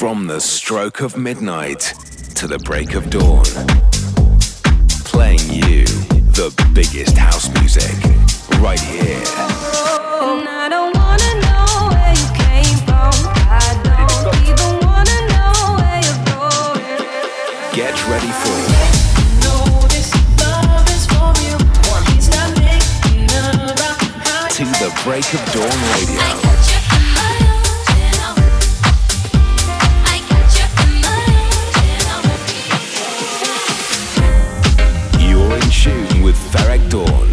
From the stroke of midnight to the break of dawn. Playing you the biggest house music right here. And I don't wanna know where you came from. I don't even wanna know where you're going. Get ready for to the break of dawn radio. With Ferreck Dawn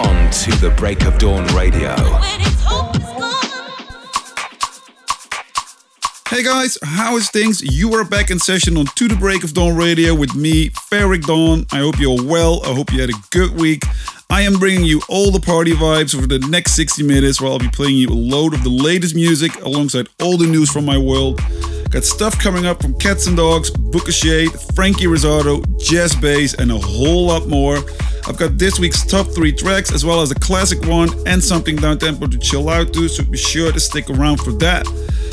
on To the Break of Dawn radio. Hey guys, how is things? You are back in session on To the Break of Dawn Radio with me, Ferreck Dawn. I hope you're well. I hope you had a good week. I am bringing you all the party vibes for the next 60 minutes where I'll be playing you a load of the latest music alongside all the news from my world. Got stuff coming up from Cats and Dogs, Booka Shade, Franky Rizardo, Jess Bays, and a whole lot more. I've got this week's top three tracks as well as a classic one and something down tempo to chill out to, so be sure to stick around for that.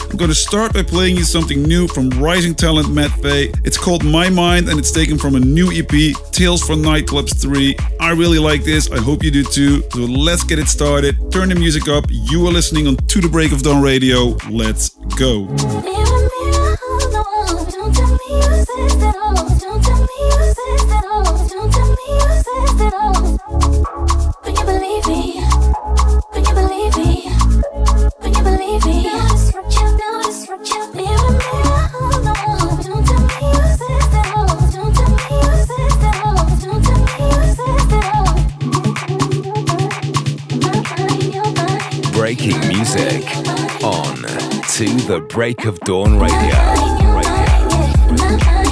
I'm going to start by playing you something new from rising talent Matt Faye. It's called My Mind and it's taken from a new EP, Tales from Nightclubs 3. I really like this, I hope you do too. So let's get it started. Turn the music up. You are listening on To the Break of Dawn Radio. Let's go. Breaking music on To the Break of Dawn radio. This is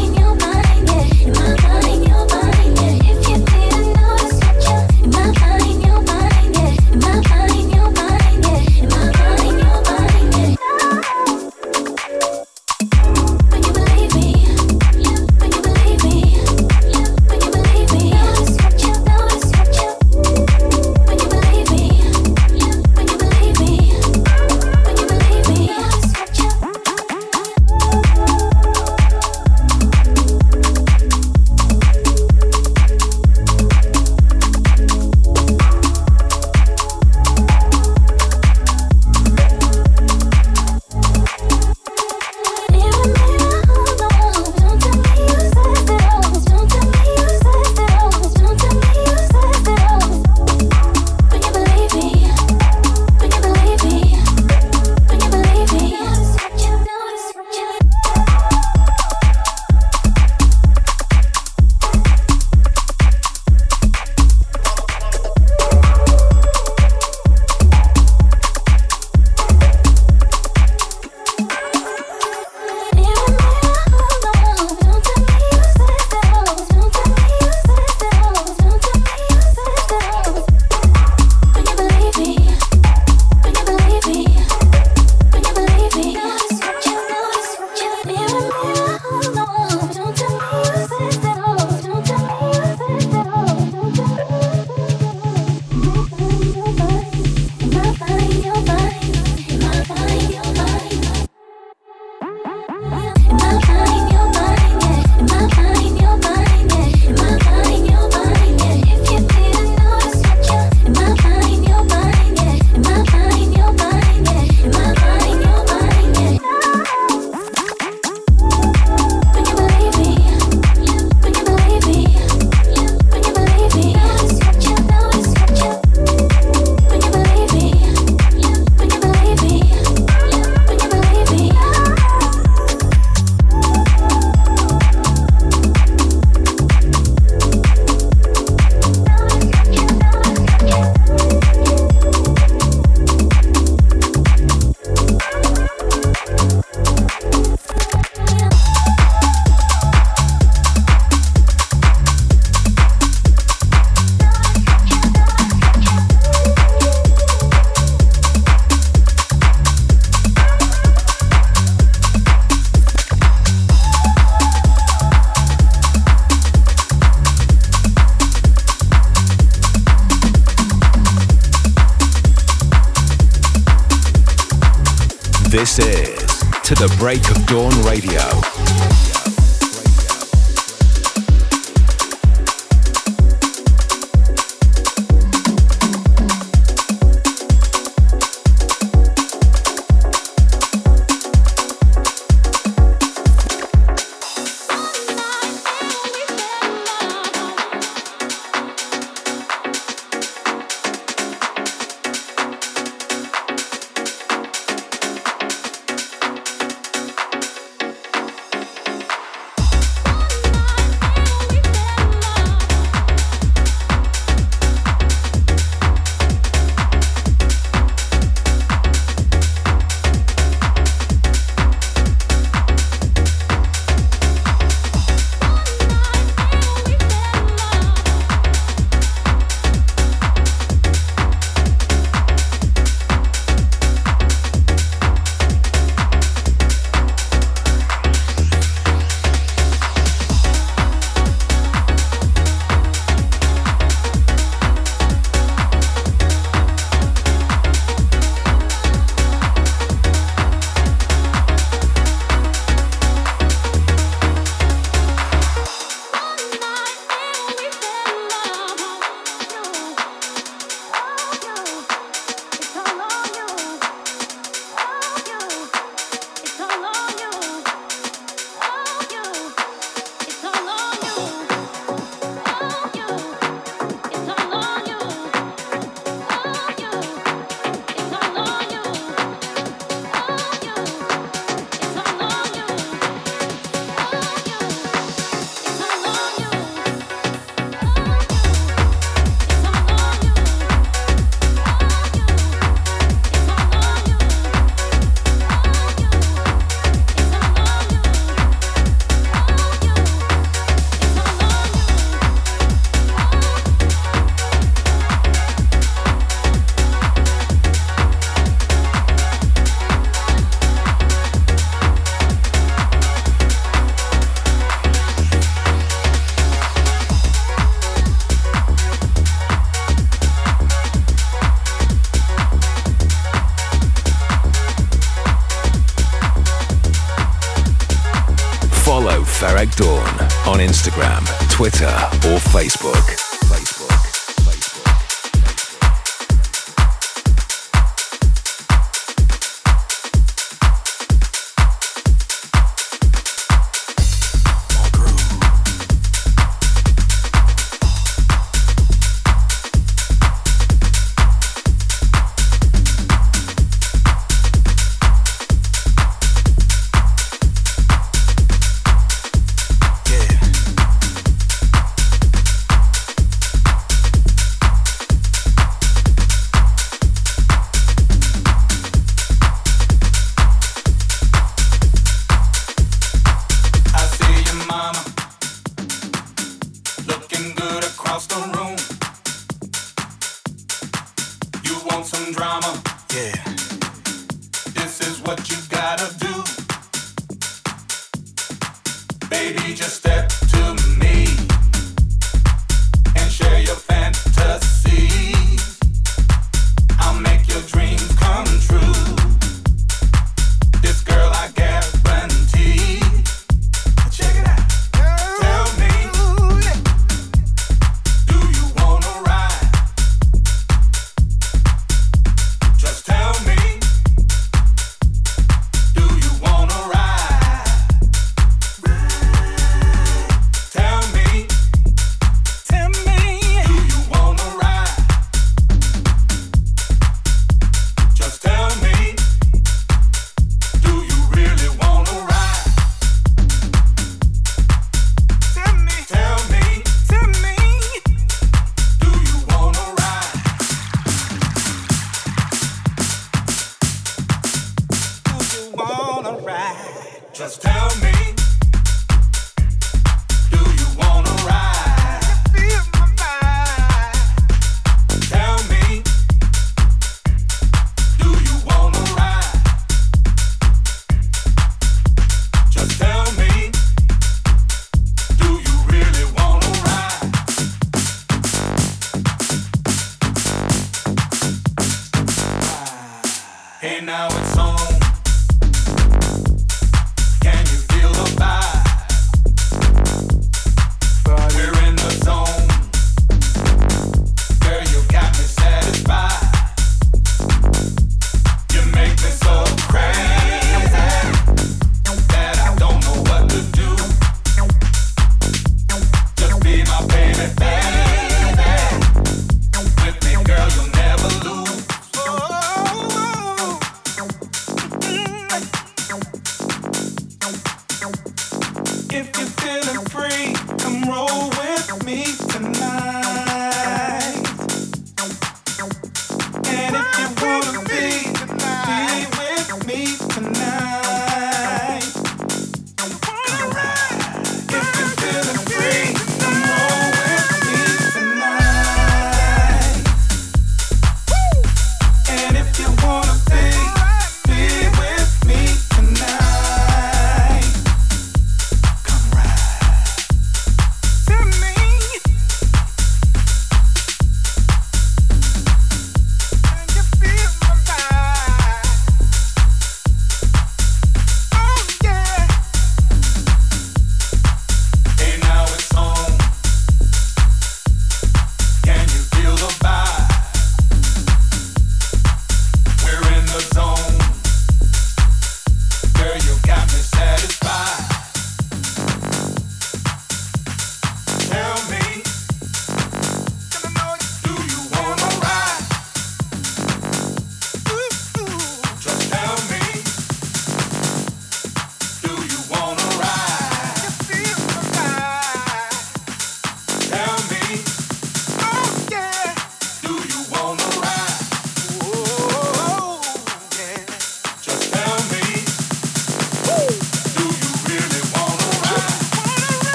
Instagram, Twitter, or Facebook.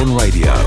Salón Radio.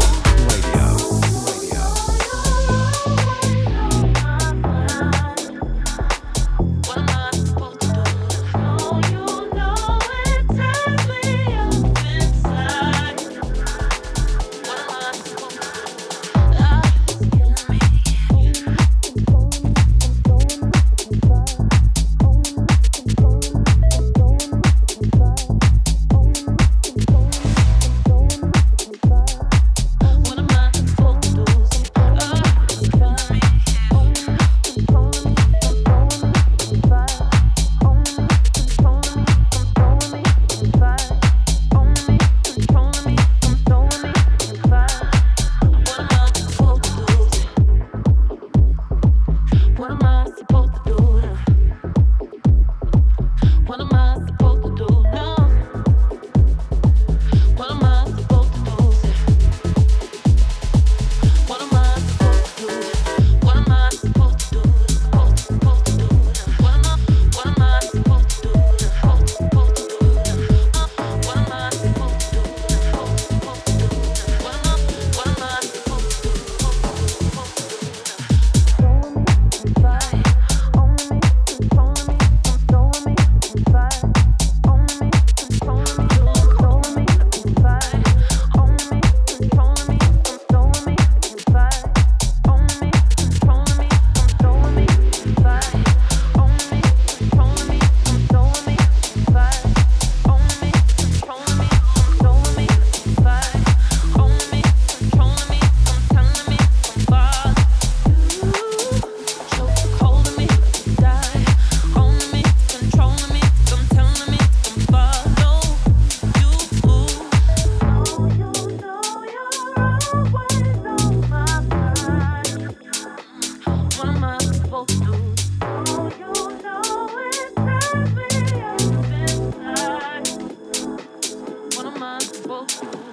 trouble.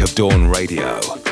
Of Dawn. Radio.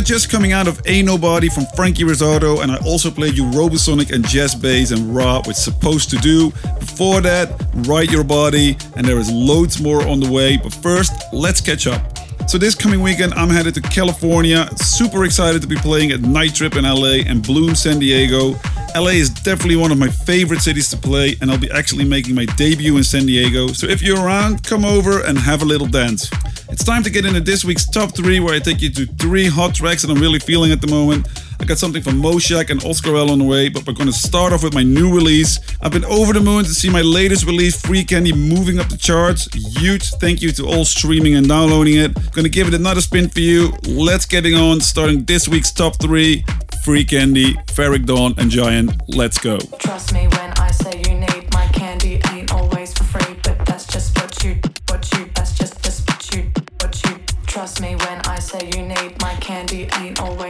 Just coming out of Ain't Nobody from Franky Rizardo, and I also played you Robosonic and Jess Bays and Rahh with Supposed to Do. Before that, Ride Your Body, and there is loads more on the way. But first, let's catch up. So this coming weekend, I'm headed to California. Super excited to be playing at Night Trip in LA and Bloom San Diego. LA is definitely one of my favorite cities to play, and I'll be actually making my debut in San Diego. So if you're around, come over and have a little dance. It's time to get into this week's top three, where I take you to three hot tracks that I'm really feeling at the moment. I got something from Mochakk and Oscar L on the way, but we're gonna start off with my new release. I've been over the moon to see my latest release, Free Candy, moving up the charts. Huge thank you to all streaming and downloading it. I'm gonna give it another spin for you. Let's get it on, starting this week's top three. Free Candy, Ferreck Dawn, and Giant. Let's go. Trust me when I say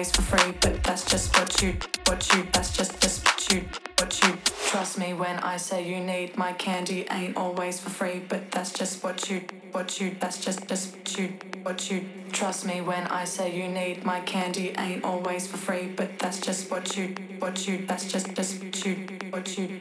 always for free, but that's just what you, what you, that's just, just what you, what you. Trust me when I say you need my candy ain't always for free, but that's just what you, what you, that's just, just what you, what you. Trust me when I say you need my candy ain't always for free, but that's just what you, what you, that's just, just what you, what you.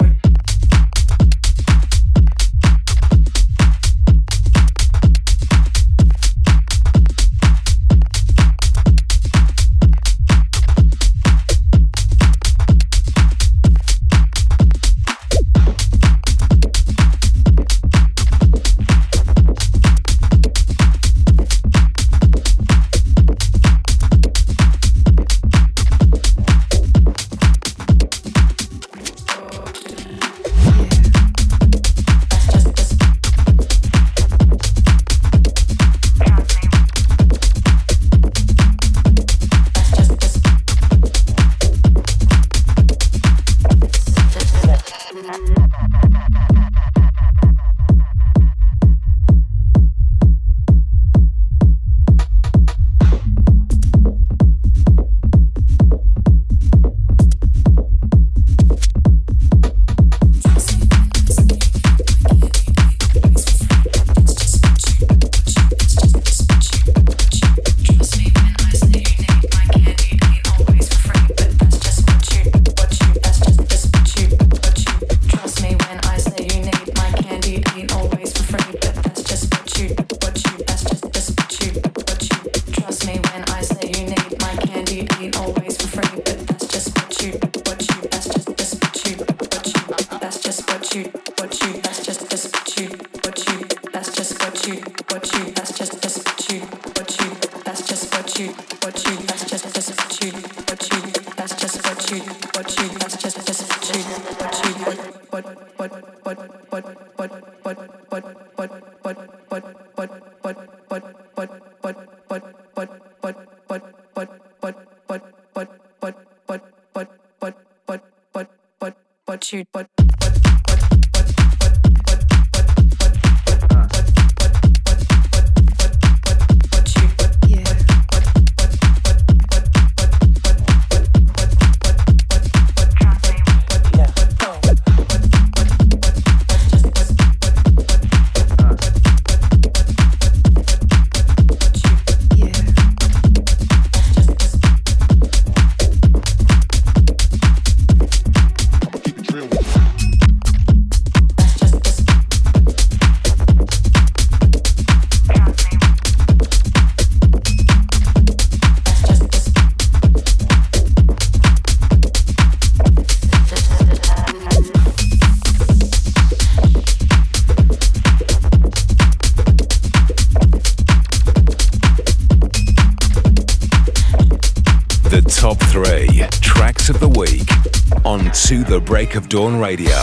To the break of Dawn Radio.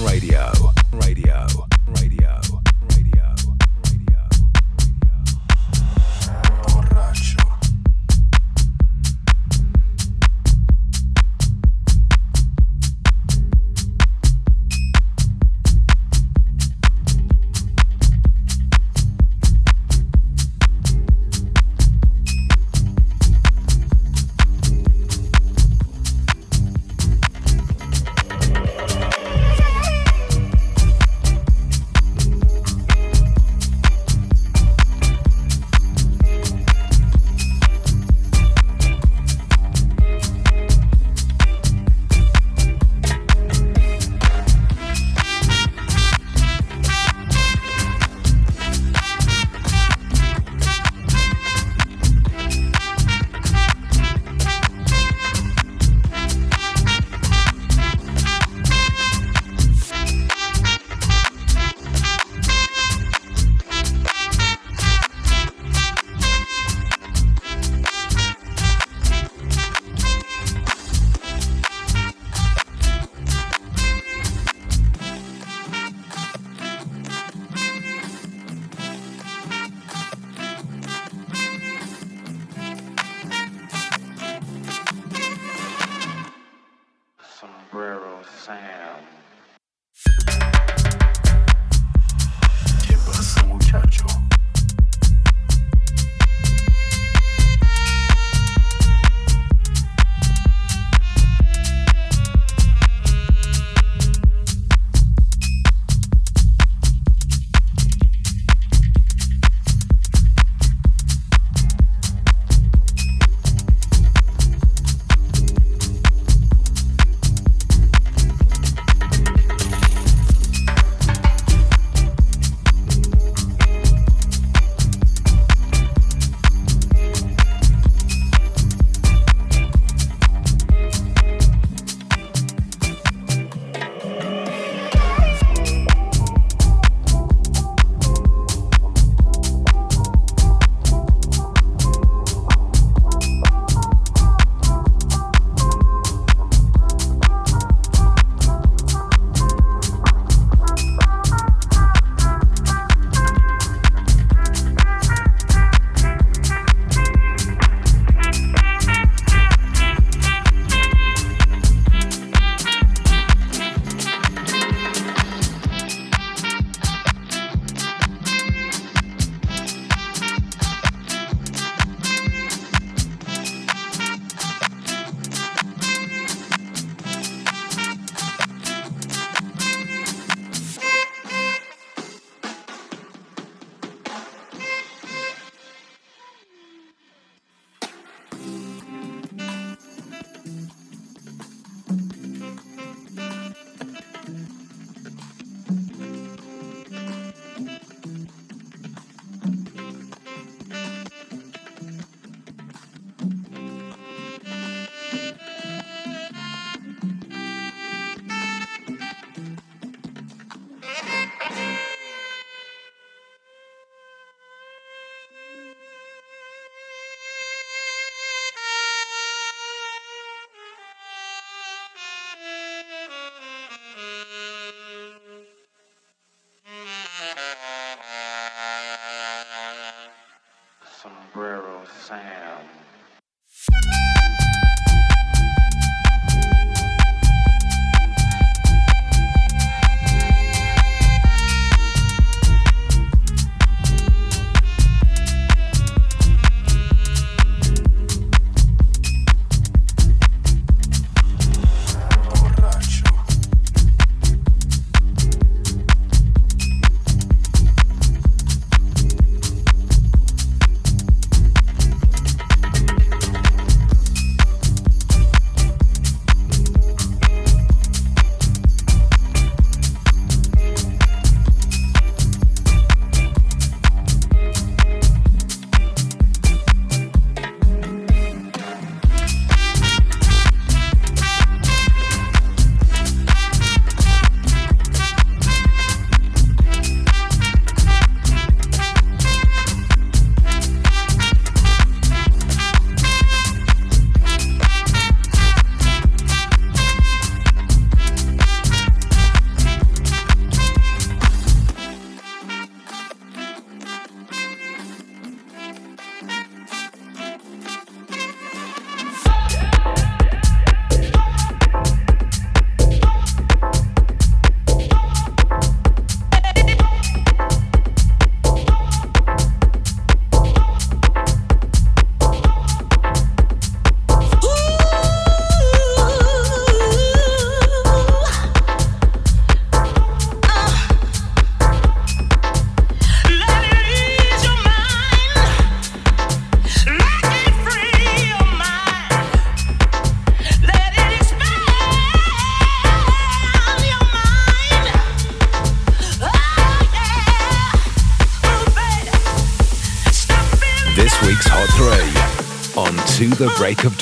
Radio. Radio. Break of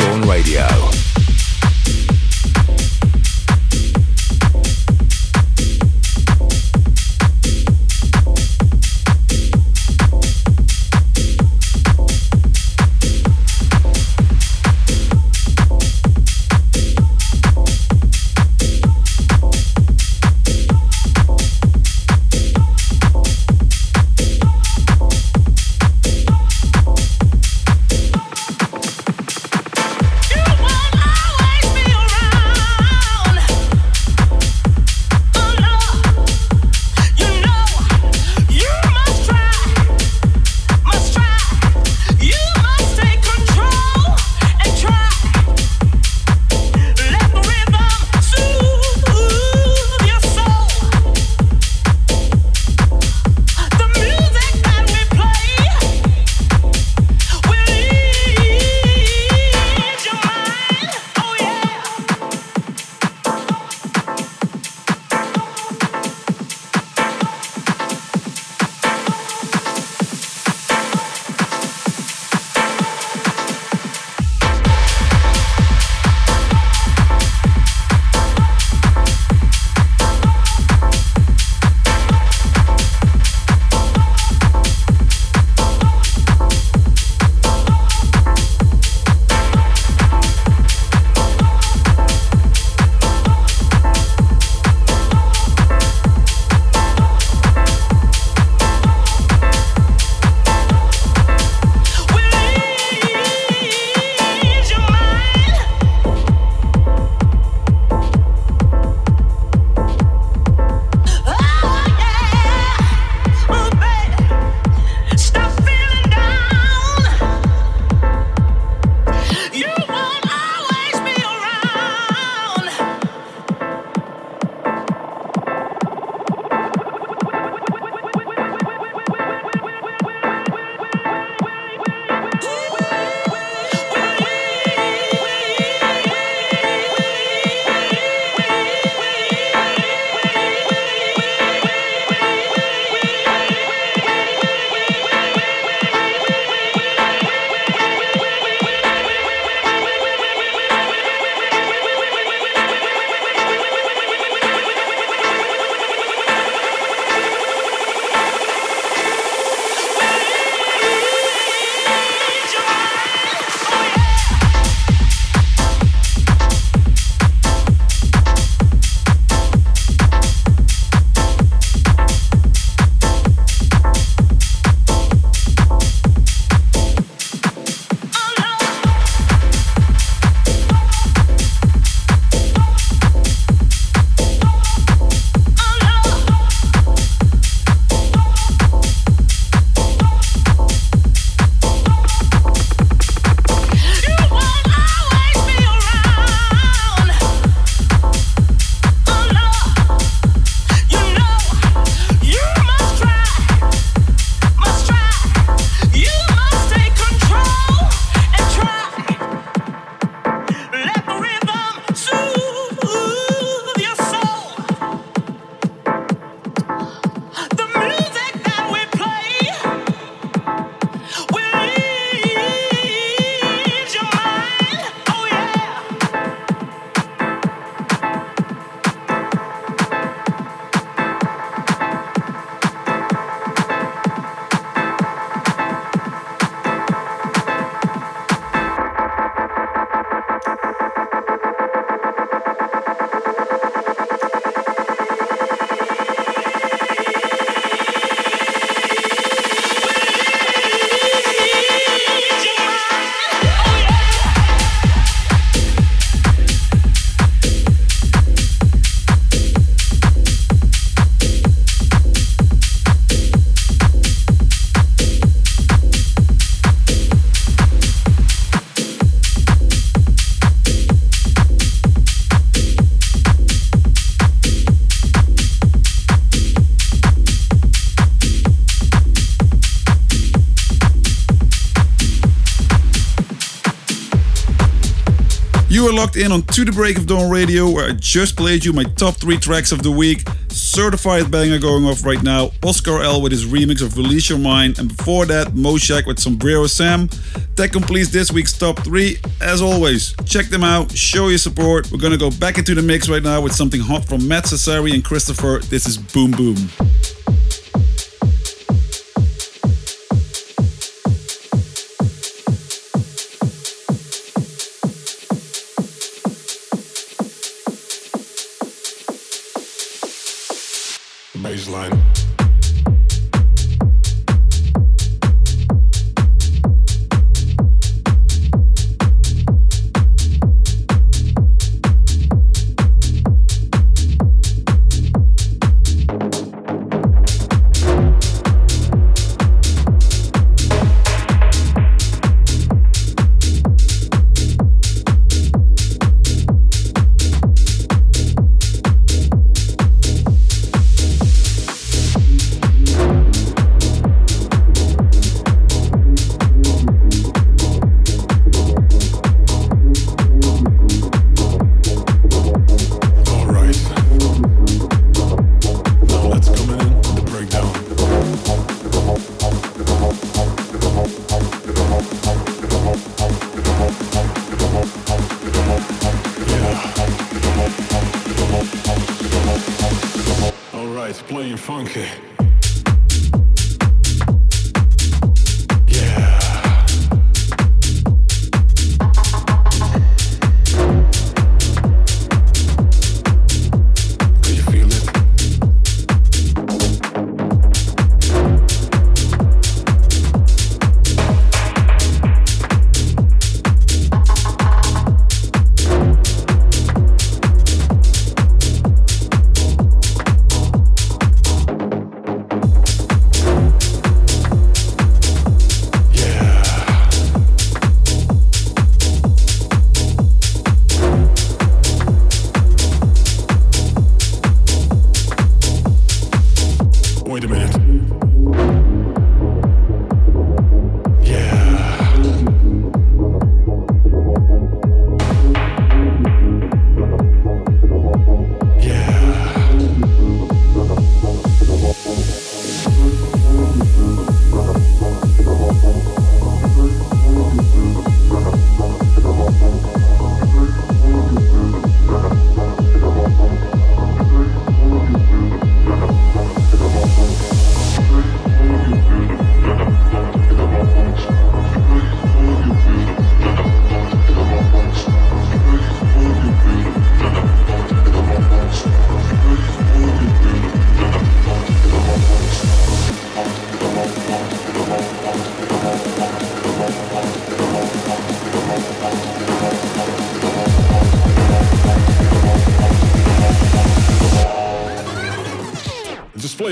You are locked in on To the Break of Dawn Radio, where I just played you my top three tracks of the week. Certified banger going off right now. Oscar L with his remix of Release Your Mind, and before that, Mochakk with Sombrero Sam. That completes this week's top three. As always, check them out, show your support. We're gonna go back into the mix right now with something hot from Matt Sassari and CHRSTPHR. This is Boom Boom.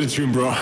Tune, bro.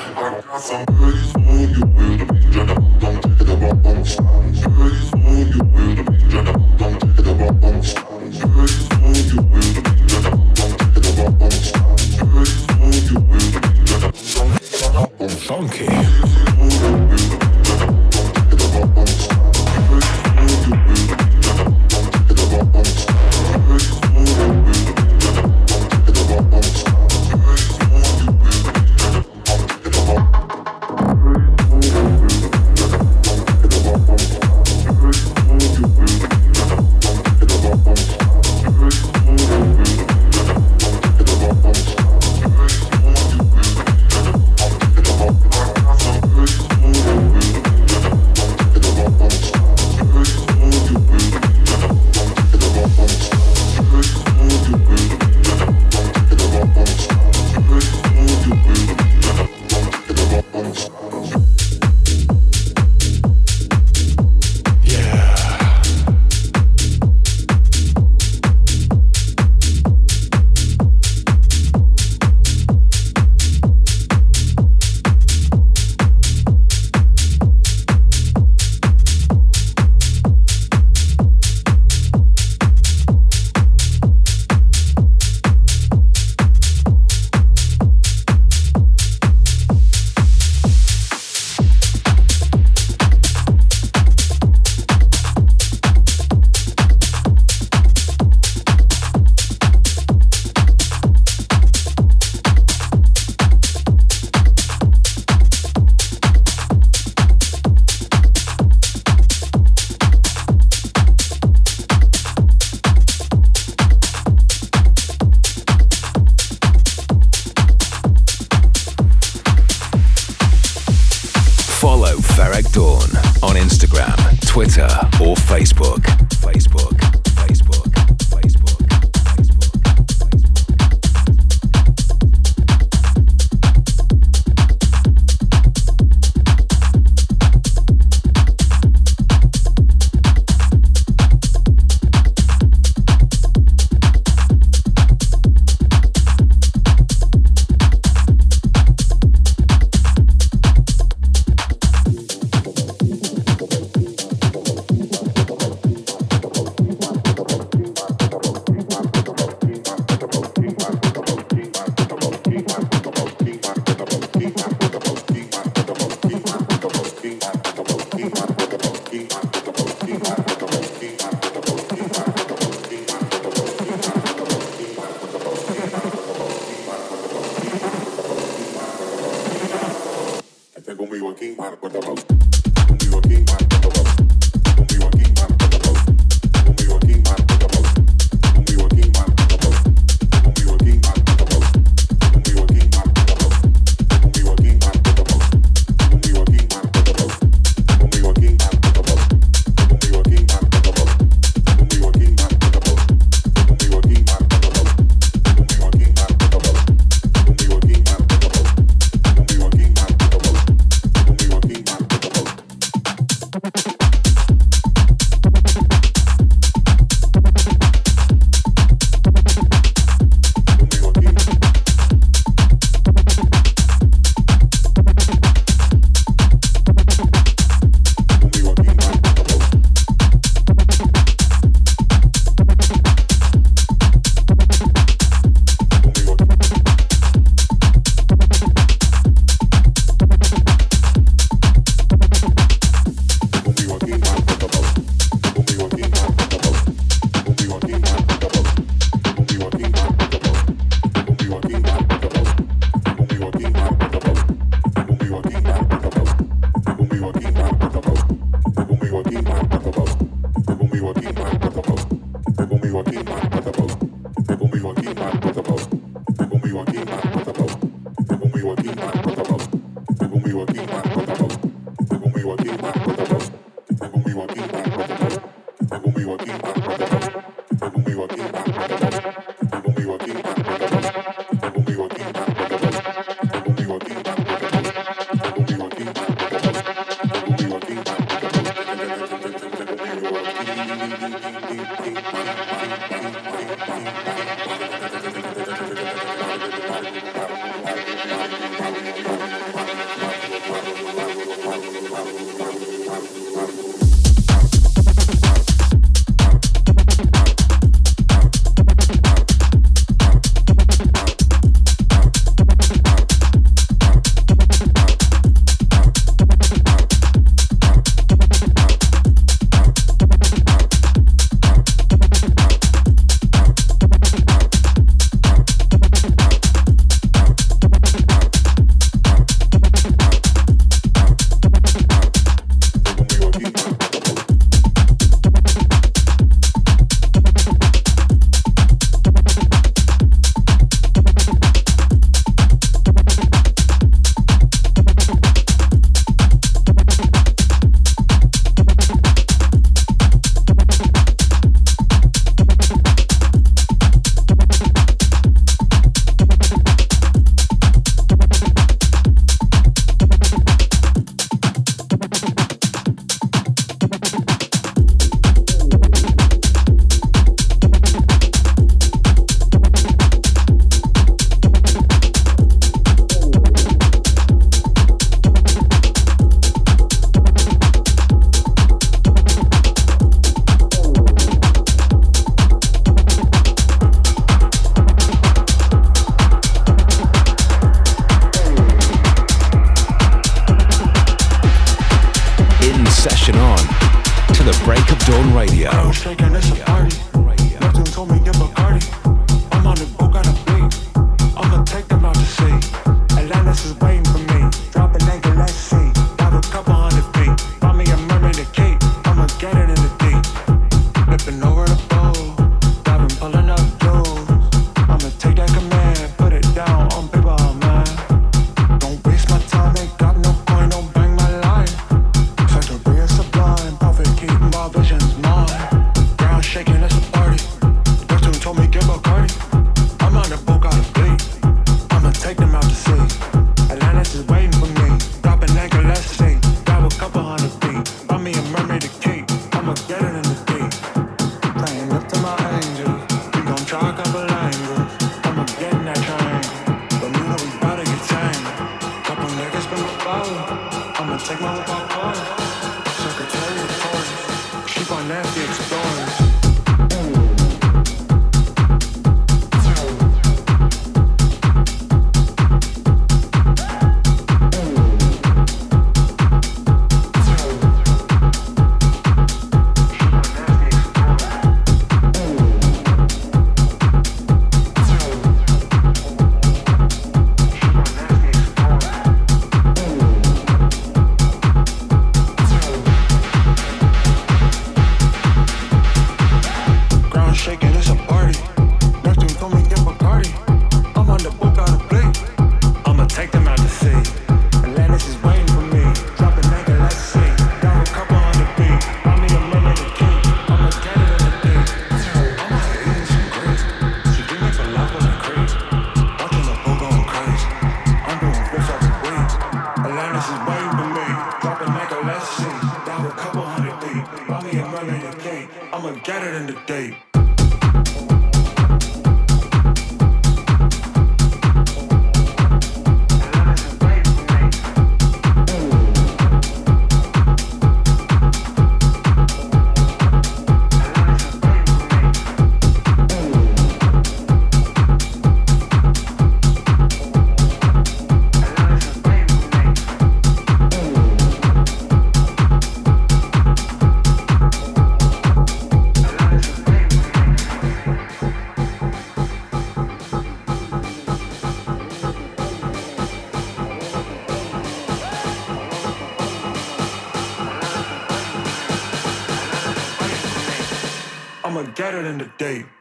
Get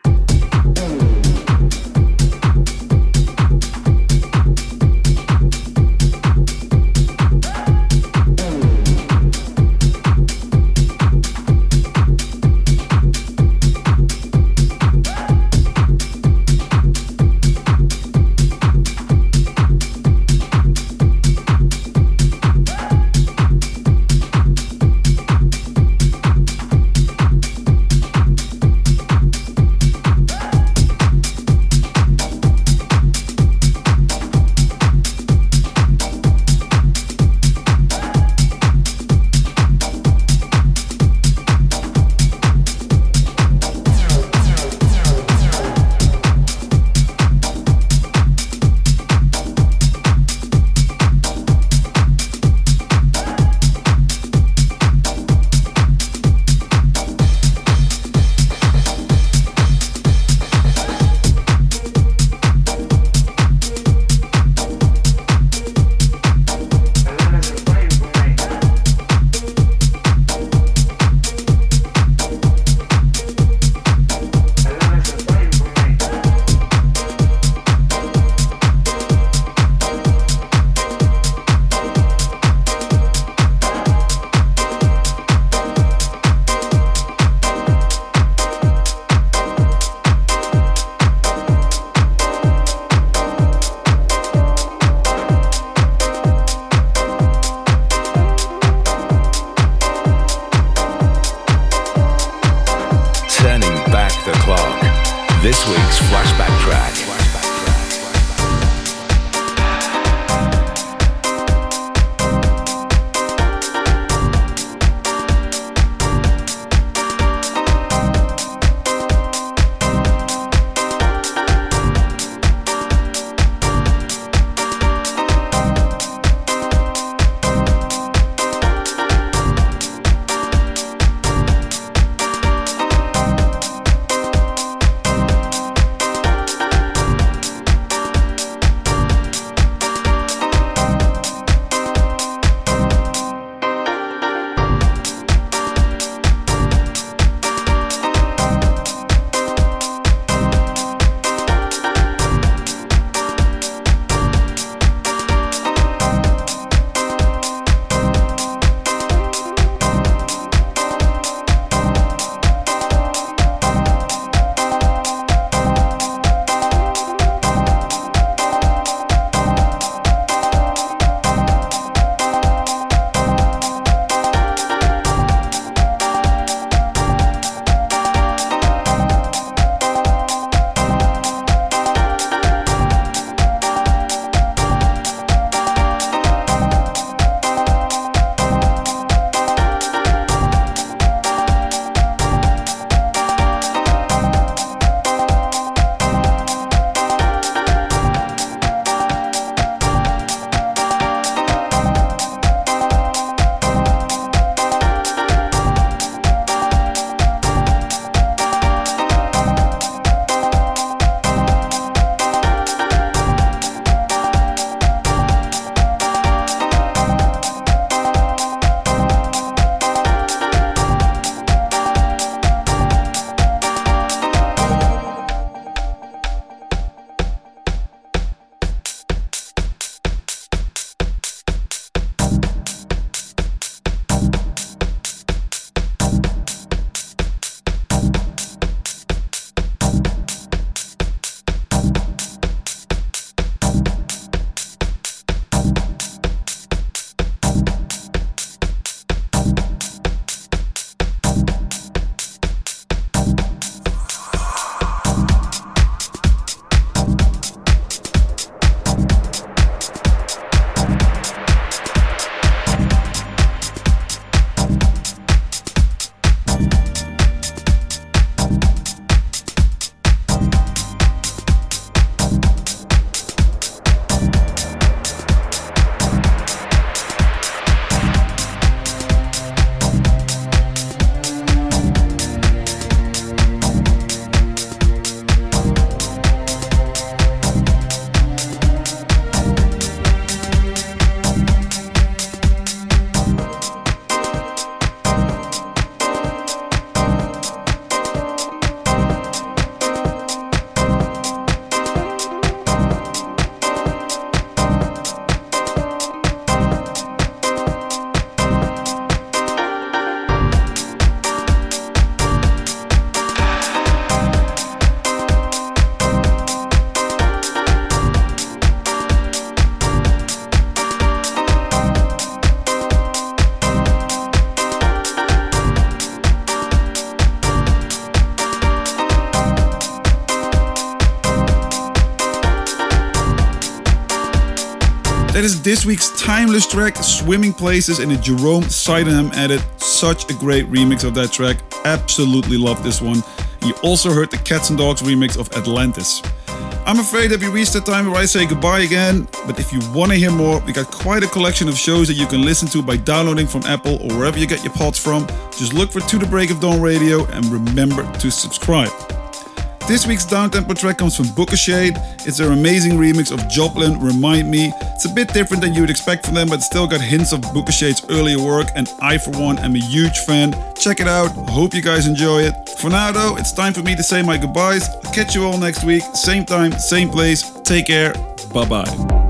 That is this week's timeless track, Swimming Places, in a Jerome Sydenham edit. Such a great remix of that track. Absolutely love this one. You also heard the Catz 'n Dogz remix of Atlantis. I'm afraid that we reached the time where I say goodbye again, but if you want to hear more, we got quite a collection of shows that you can listen to by downloading from Apple or wherever you get your pods from. Just look for To The Break of Dawn Radio and remember to subscribe. This week's downtempo track comes from Booka Shade. It's their amazing remix of Joplyn Remind Me. It's a bit different than you would expect from them, but still got hints of Booka Shade's earlier work, and I, for one, am a huge fan. Check it out. Hope you guys enjoy it. For now, though, it's time for me to say my goodbyes. I'll catch you all next week, same time, same place. Take care. Bye bye.